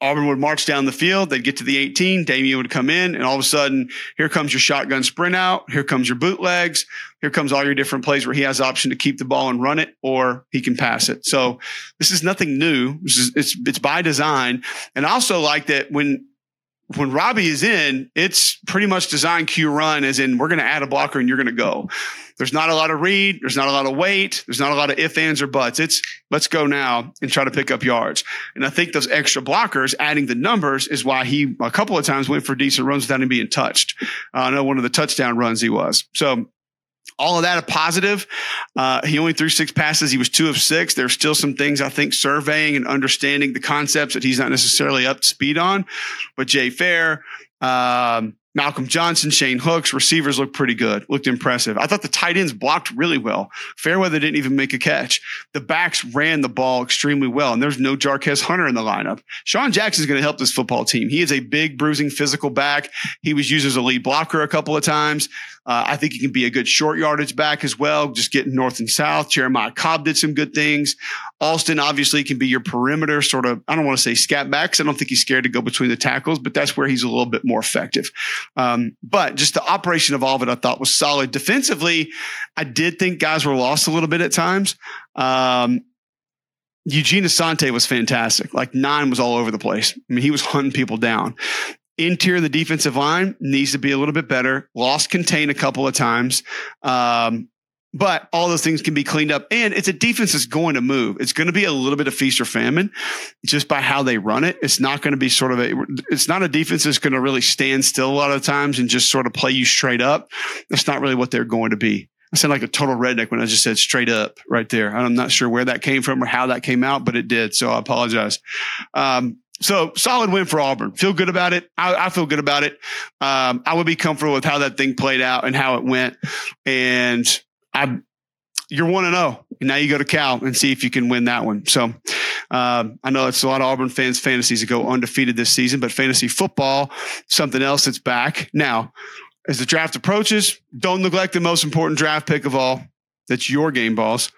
Auburn would march down the field. They'd get to the 18. Dameyune would come in, and all of a sudden, here comes your shotgun sprint out. Here comes your bootlegs. Here comes all your different plays where he has option to keep the ball and run it, or he can pass it. So this is nothing new. Is, it's it's by design. And I also like that when when Robby is in, it's pretty much design Q run, as in we're going to add a blocker and you're going to go. There's not a lot of read. There's not a lot of wait. There's not a lot of if, ands, or buts. It's let's go now and try to pick up yards. And I think those extra blockers, adding the numbers, is why he a couple of times went for decent runs without him being touched. Uh, I know one of the touchdown runs he was. So all of that a positive. Uh, he only threw six passes. He was two of six. There's still some things I think surveying and understanding the concepts that he's not necessarily up to speed on. But Jay Fair, um, Malcolm Johnson, Shane Hooks, receivers looked pretty good, looked impressive. I thought the tight ends blocked really well. Fairweather didn't even make a catch. The backs ran the ball extremely well, and there's no Jarquez Hunter in the lineup. Sean Jackson is going to help this football team. He is a big, bruising, physical back. He was used as a lead blocker a couple of times. Uh, I think he can be a good short yardage back as well, just getting north and south. Jeremiah Cobb did some good things. Alston obviously can be your perimeter sort of, I don't want to say scat backs. I don't think he's scared to go between the tackles, but that's where he's a little bit more effective. Um, but just the operation of all of it, I thought was solid. Defensively, I did think guys were lost a little bit at times. Um, Eugene Asante was fantastic. Like nine was all over the place. I mean, he was hunting people down. Interior of the defensive line needs to be a little bit better. Lost contain a couple of times. Um, but all those things can be cleaned up. And it's a defense that's going to move. It's going to be a little bit of feast or famine just by how they run it. It's not going to be sort of a, it's not a defense that's going to really stand still a lot of times and just sort of play you straight up. That's not really what they're going to be. I sound like a total redneck when I just said straight up right there. I'm not sure where that came from or how that came out, but it did. So I apologize. Um, so solid win for Auburn. Feel good about it. I, I feel good about it. Um, I would be comfortable with how that thing played out and how it went. And I, you're one and zero. Oh. Now you go to Cal and see if you can win that one. So um, I know it's a lot of Auburn fans' fantasies to go undefeated this season, but fantasy football, something else that's back now. As the draft approaches, don't neglect the most important draft pick of all, That's your game, boss.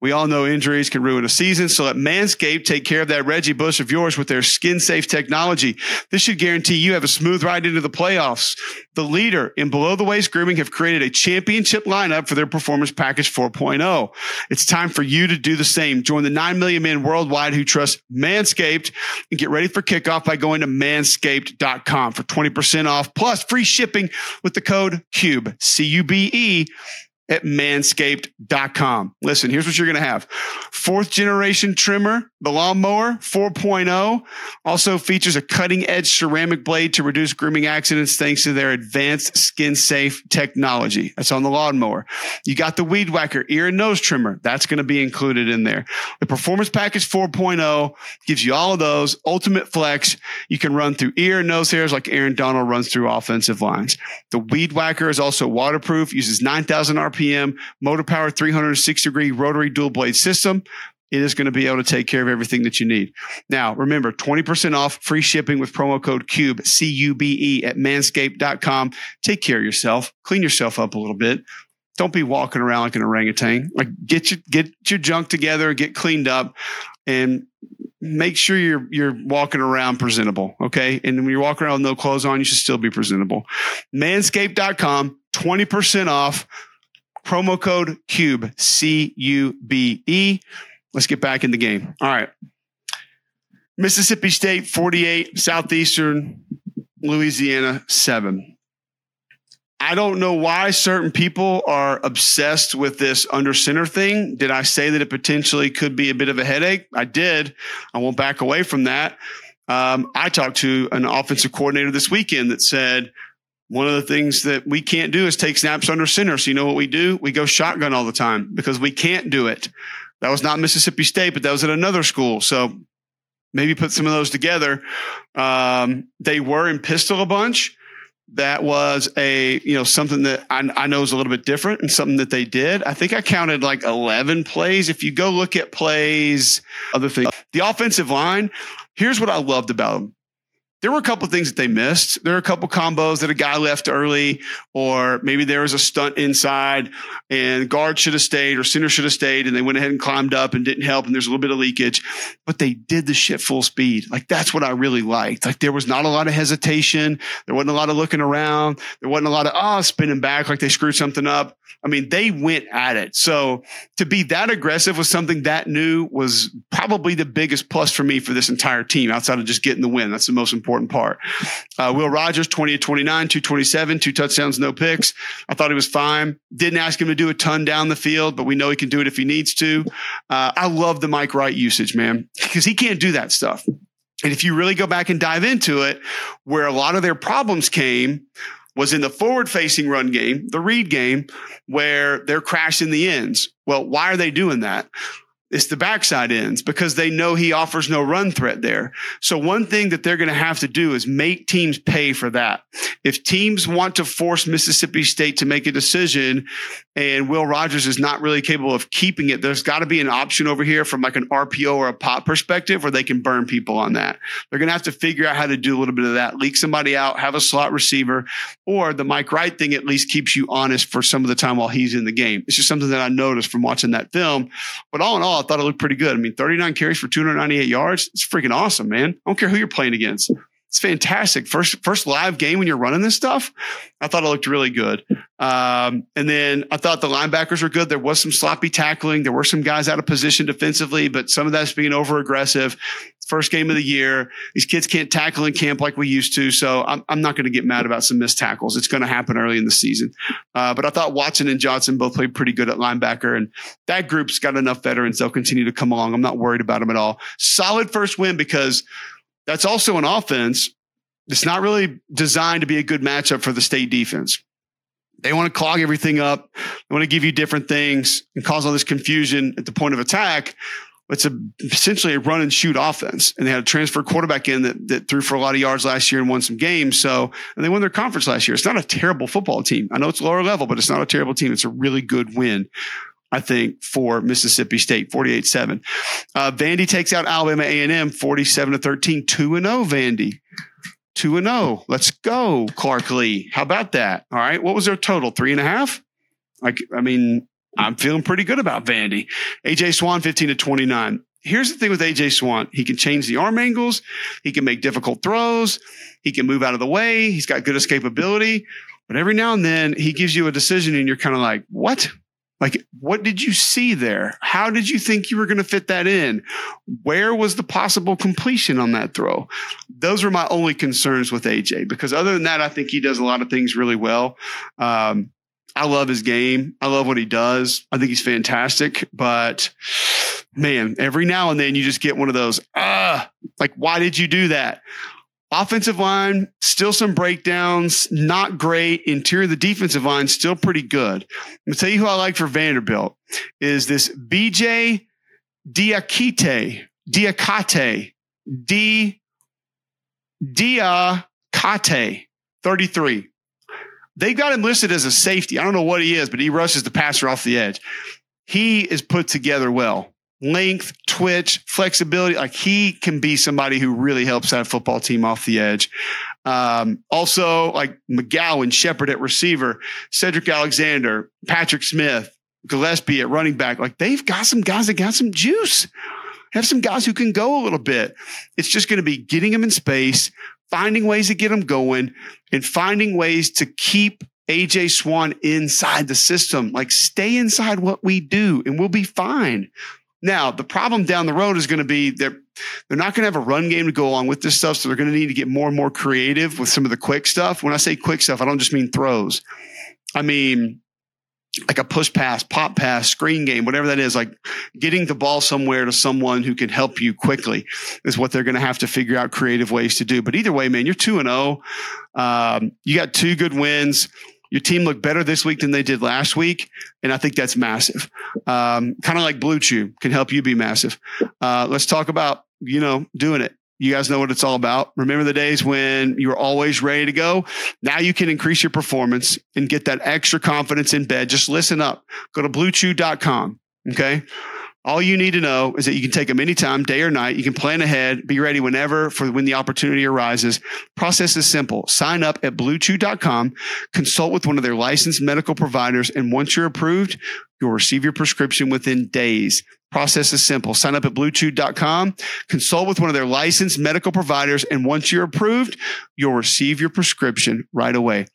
We all know injuries can ruin a season, so let Manscaped take care of that Reggie Bush of yours with their skin safe technology. This should guarantee you have a smooth ride into the playoffs. The leader in below the waist grooming have created a championship lineup for their performance package 4.0. It's time for you to do the same. Join the 9 million men worldwide who trust Manscaped and get ready for kickoff by going to manscaped.com for 20% off plus free shipping with the code CUBE, C U B E at manscaped.com. Listen, here's what you're going to have. Fourth generation trimmer, the lawnmower 4.0 also features a cutting edge ceramic blade to reduce grooming accidents thanks to their advanced skin safe technology. That's on the lawnmower. You got the weed whacker ear and nose trimmer. That's going to be included in there. The performance package 4.0 gives you all of those ultimate flex. You can run through ear and nose hairs like Aaron Donald runs through offensive lines. The weed whacker is also waterproof, uses 9,000 RPM RPM, motor power 360 degree rotary dual blade system. It is going to be able to take care of everything that you need. Now, remember 20% off free shipping with promo code CUBE, C U B E, at manscaped.com. Take care of yourself, clean yourself up a little bit. Don't be walking around like an orangutan. Like get your get your junk together, get cleaned up, and make sure you're you're walking around presentable. Okay. And when you're walking around with no clothes on, you should still be presentable. Manscaped.com, 20% off promo code CUBE, C U B E. Let's get back in the game. All right. Mississippi State 48, Southeastern Louisiana 7. I don't know why certain people are obsessed with this under center thing. Did I say that it potentially could be a bit of a headache? I did. I won't back away from that. Um, I talked to an offensive coordinator this weekend that said, one of the things that we can't do is take snaps under center. So you know what we do? We go shotgun all the time because we can't do it. That was not Mississippi State, but that was at another school. So maybe put some of those together. Um, they were in pistol a bunch. That was a you know something that I, I know is a little bit different and something that they did. I think I counted like eleven plays. If you go look at plays, other things, the offensive line. Here's what I loved about them there were a couple things that they missed. There were a couple combos that a guy left early, or maybe there was a stunt inside and guard should have stayed or center should have stayed and they went ahead and climbed up and didn't help. And there's a little bit of leakage, but they did the shit full speed. Like that's what I really liked. Like there was not a lot of hesitation. There wasn't a lot of looking around. There wasn't a lot of, ah, oh, spinning back like they screwed something up. I mean, they went at it. So to be that aggressive with something that new was probably the biggest plus for me for this entire team outside of just getting the win. That's the most important part. Uh, Will Rogers, 20 to 29, 227, two touchdowns, no picks. I thought he was fine. Didn't ask him to do a ton down the field, but we know he can do it if he needs to. Uh, I love the Mike Wright usage, man, because he can't do that stuff. And if you really go back and dive into it, where a lot of their problems came was in the forward facing run game, the read game, where they're crashing the ends. Well, why are they doing that? It's the backside ends because they know he offers no run threat there. So one thing that they're going to have to do is make teams pay for that. If teams want to force Mississippi State to make a decision and Will Rogers is not really capable of keeping it, there's got to be an option over here from like an RPO or a pop perspective where they can burn people on that. They're going to have to figure out how to do a little bit of that, leak somebody out, have a slot receiver, or the Mike Wright thing at least keeps you honest for some of the time while he's in the game. It's just something that I noticed from watching that film. But all in all, I thought it looked pretty good. I mean, 39 carries for 298 yards. It's freaking awesome, man. I don't care who you're playing against. It's fantastic. First, first live game when you're running this stuff. I thought it looked really good. Um, and then I thought the linebackers were good. There was some sloppy tackling. There were some guys out of position defensively, but some of that's being over aggressive. First game of the year. These kids can't tackle in camp like we used to. So I'm, I'm not going to get mad about some missed tackles. It's going to happen early in the season. Uh, but I thought Watson and Johnson both played pretty good at linebacker. And that group's got enough veterans. They'll continue to come along. I'm not worried about them at all. Solid first win because that's also an offense. It's not really designed to be a good matchup for the state defense. They want to clog everything up. They want to give you different things and cause all this confusion at the point of attack. It's a, essentially a run and shoot offense. And they had a transfer quarterback in that, that threw for a lot of yards last year and won some games. So, and they won their conference last year. It's not a terrible football team. I know it's lower level, but it's not a terrible team. It's a really good win. I think, for Mississippi State, 48-7. Uh, Vandy takes out Alabama A&M 47 to 13, 2 and 0 Vandy. 2 and 0. Let's go, Clark Lea. How about that? All right. What was their total? Three and a half? Like, I mean, I'm feeling pretty good about Vandy. AJ Swann, 15 to 29. Here's the thing with AJ Swann. He can change the arm angles. He can make difficult throws. He can move out of the way. He's got good escapability. But every now and then he gives you a decision and you're kind of like, what? Like, what did you see there? How did you think you were going to fit that in? Where was the possible completion on that throw? Those were my only concerns with AJ because other than that, I think he does a lot of things really well. Um, I love his game. I love what he does. I think he's fantastic. But man, every now and then you just get one of those, ah, like, why did you do that? Offensive line, still some breakdowns, not great. Interior the defensive line, still pretty good. I'm gonna tell you who I like for Vanderbilt is this BJ Diakite, Diakate, D Diakate, 33. They got him listed as a safety. I don't know what he is, but he rushes the passer off the edge. He is put together well length, twitch, flexibility. Like he can be somebody who really helps that football team off the edge. Um, also, like McGowan, Sheppard at receiver, Sedrick Alexander, Patrick Smith, Gillespie at running back. Like they've got some guys that got some juice. Have some guys who can go a little bit. It's just going to be getting them in space, finding ways to get them going, and finding ways to keep AJ Swann inside the system. Like stay inside what we do and we'll be fine. Now, the problem down the road is going to be they're they're not going to have a run game to go along with this stuff, so they're going to need to get more and more creative with some of the quick stuff. When I say quick stuff, I don't just mean throws. I mean like a push pass, pop pass, screen game, whatever that is, like getting the ball somewhere to someone who can help you quickly is what they're going to have to figure out creative ways to do. But either way, man, you're 2 and 0. Um, you got two good wins your team looked better this week than they did last week. And I think that's massive. Um, kind of like Blue Chew can help you be massive. Uh, let's talk about, you know, doing it. You guys know what it's all about. Remember the days when you were always ready to go? Now you can increase your performance and get that extra confidence in bed. Just listen up. Go to bluechew.com. Okay. All you need to know is that you can take them anytime, day or night. You can plan ahead, be ready whenever for when the opportunity arises. Process is simple. Sign up at bluechew.com, consult with one of their licensed medical providers, and once you're approved, you'll receive your prescription within days. Process is simple. Sign up at bluechew.com, consult with one of their licensed medical providers, and once you're approved, you'll receive your prescription right away.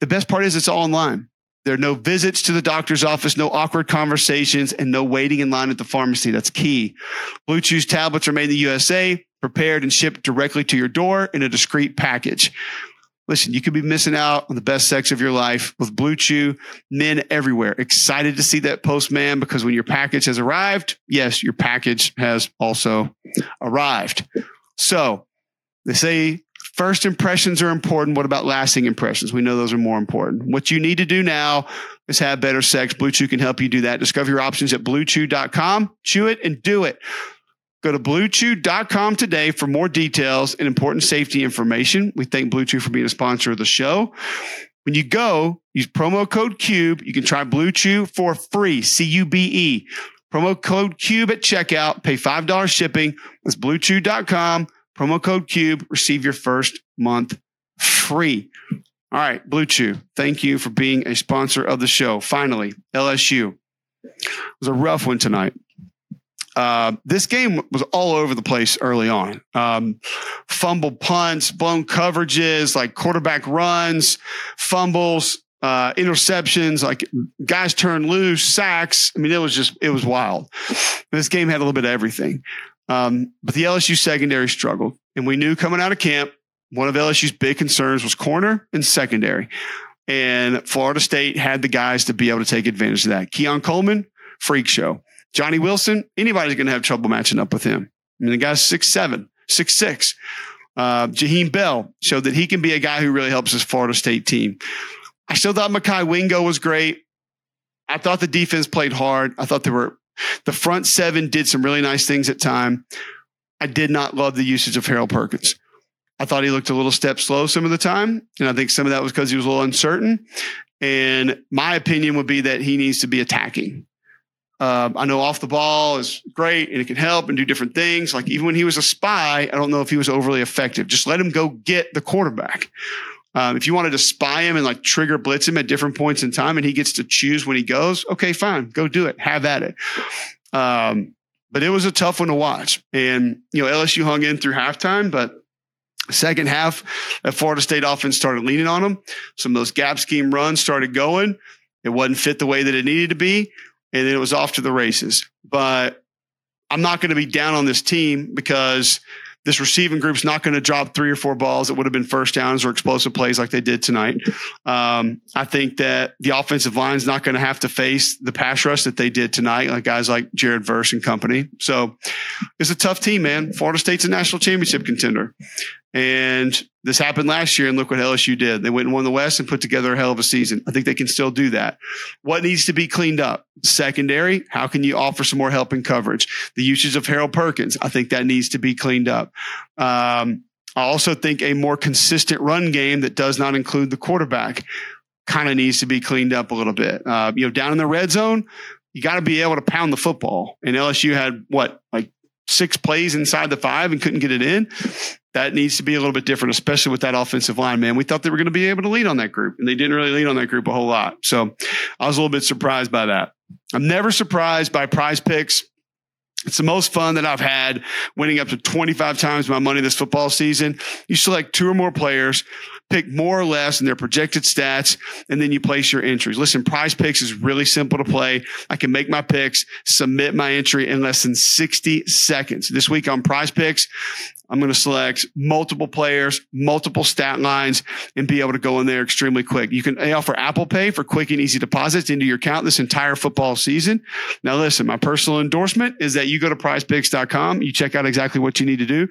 The best part is it's all online. There are no visits to the doctor's office, no awkward conversations, and no waiting in line at the pharmacy. That's key. Blue Chew's tablets are made in the USA, prepared and shipped directly to your door in a discreet package. Listen, you could be missing out on the best sex of your life with Blue Chew. Men everywhere excited to see that postman because when your package has arrived, yes, your package has also arrived. So they say First impressions are important. What about lasting impressions? We know those are more important. What you need to do now is have better sex. Blue Chew can help you do that. Discover your options at bluechew.com. Chew it and do it. Go to bluechew.com today for more details and important safety information. We thank Blue Chew for being a sponsor of the show. When you go, use promo code CUBE. You can try Blue Chew for free. C U B E. Promo code CUBE at checkout. Pay $5 shipping. That's bluechew.com Promo code CUBE, receive your first month free. All right, Blue Chew, thank you for being a sponsor of the show. Finally, LSU. It was a rough one tonight. Uh, this game was all over the place early on. Um, fumble punts, blown coverages, like quarterback runs, fumbles, uh, interceptions, like guys turn loose, sacks. I mean, it was just, it was wild. This game had a little bit of everything. Um, but the LSU secondary struggled. And we knew coming out of camp, one of LSU's big concerns was corner and secondary. And Florida State had the guys to be able to take advantage of that. Keon Coleman, freak show. Johnny Wilson, anybody's going to have trouble matching up with him. I mean, the guy's six seven, six six. Uh, Jaheim Bell showed that he can be a guy who really helps his Florida State team. I still thought Mekhi Wingo was great. I thought the defense played hard. I thought they were the front seven did some really nice things at time. I did not love the usage of Harold Perkins. I thought he looked a little step slow some of the time. And I think some of that was because he was a little uncertain. And my opinion would be that he needs to be attacking. Uh, I know off the ball is great and it can help and do different things. Like even when he was a spy, I don't know if he was overly effective. Just let him go get the quarterback. Um, if you wanted to spy him and like trigger blitz him at different points in time and he gets to choose when he goes, okay, fine, go do it. Have at it. Um, but it was a tough one to watch. And, you know, LSU hung in through halftime, but second half, that Florida State offense started leaning on them. Some of those gap scheme runs started going. It wasn't fit the way that it needed to be. And then it was off to the races. But I'm not going to be down on this team because – this receiving group's not going to drop three or four balls that would have been first downs or explosive plays like they did tonight. Um, I think that the offensive line is not going to have to face the pass rush that they did tonight, like guys like Jared Verse and company. So it's a tough team, man. Florida State's a national championship contender. And this happened last year, and look what LSU did. They went and won the West and put together a hell of a season. I think they can still do that. What needs to be cleaned up? Secondary, how can you offer some more help in coverage? The usage of Harold Perkins, I think that needs to be cleaned up. Um, I also think a more consistent run game that does not include the quarterback kind of needs to be cleaned up a little bit. Uh, you know, down in the red zone, you got to be able to pound the football. And LSU had what, like six plays inside the five and couldn't get it in that needs to be a little bit different, especially with that offensive line, man. We thought they were going to be able to lead on that group, and they didn't really lead on that group a whole lot. So I was a little bit surprised by that. I'm never surprised by prize picks. It's the most fun that I've had winning up to 25 times my money this football season. You select two or more players, pick more or less in their projected stats, and then you place your entries. Listen, prize picks is really simple to play. I can make my picks, submit my entry in less than 60 seconds. This week on prize picks, I'm going to select multiple players, multiple stat lines, and be able to go in there extremely quick. You can offer Apple Pay for quick and easy deposits into your account this entire football season. Now, listen, my personal endorsement is that you go to prizepicks.com, you check out exactly what you need to do,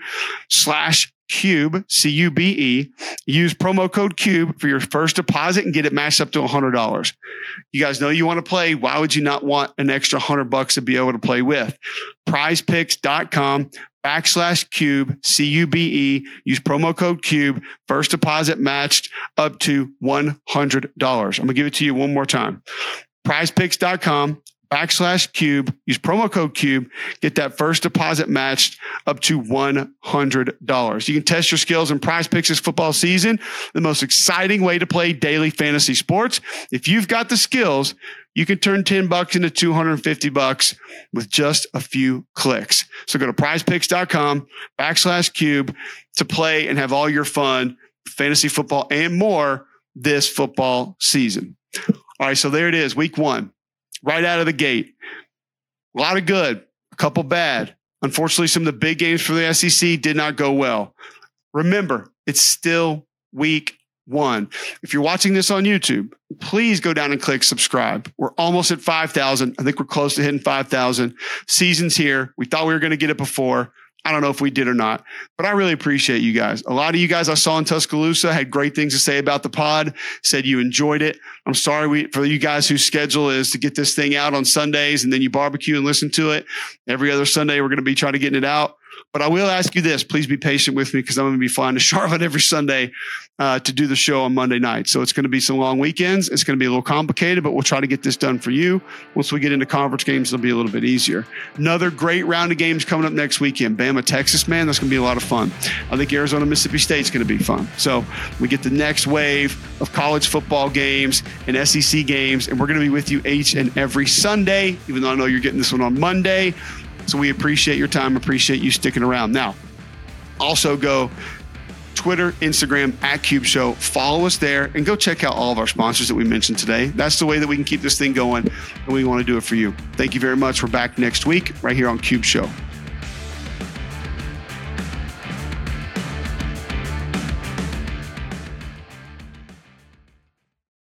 slash Cube, C U B E. Use promo code Cube for your first deposit and get it matched up to $100. You guys know you want to play. Why would you not want an extra 100 bucks to be able to play with? Prizepicks.com backslash cube, C U B E. Use promo code cube. First deposit matched up to $100. I'm going to give it to you one more time. Prizepicks.com backslash cube. Use promo code cube. Get that first deposit matched up to $100. You can test your skills in prize picks this football season. The most exciting way to play daily fantasy sports. If you've got the skills, you can turn 10 bucks into 250 bucks with just a few clicks. So go to prizepicks.com backslash cube to play and have all your fun, fantasy football and more this football season. All right. So there it is. Week one right out of the gate. A lot of good, a couple bad. Unfortunately, some of the big games for the SEC did not go well. Remember, it's still week one. If you're watching this on YouTube, please go down and click subscribe. We're almost at 5,000. I think we're close to hitting 5,000. Season's here. We thought we were going to get it before. I don't know if we did or not, but I really appreciate you guys. A lot of you guys I saw in Tuscaloosa had great things to say about the pod, said you enjoyed it. I'm sorry we, for you guys whose schedule is to get this thing out on Sundays and then you barbecue and listen to it. Every other Sunday, we're going to be trying to get it out. But I will ask you this: please be patient with me because I'm going to be flying to Charlotte every Sunday uh, to do the show on Monday night. So it's going to be some long weekends. It's going to be a little complicated, but we'll try to get this done for you. Once we get into conference games, it'll be a little bit easier. Another great round of games coming up next weekend. Bama, Texas, man, that's going to be a lot of fun. I think Arizona, Mississippi State's going to be fun. So we get the next wave of college football games and SEC games, and we're going to be with you each and every Sunday. Even though I know you're getting this one on Monday. So we appreciate your time, appreciate you sticking around. Now, also go Twitter, Instagram at Cube Show. Follow us there and go check out all of our sponsors that we mentioned today. That's the way that we can keep this thing going, and we want to do it for you. Thank you very much. We're back next week right here on Cube Show.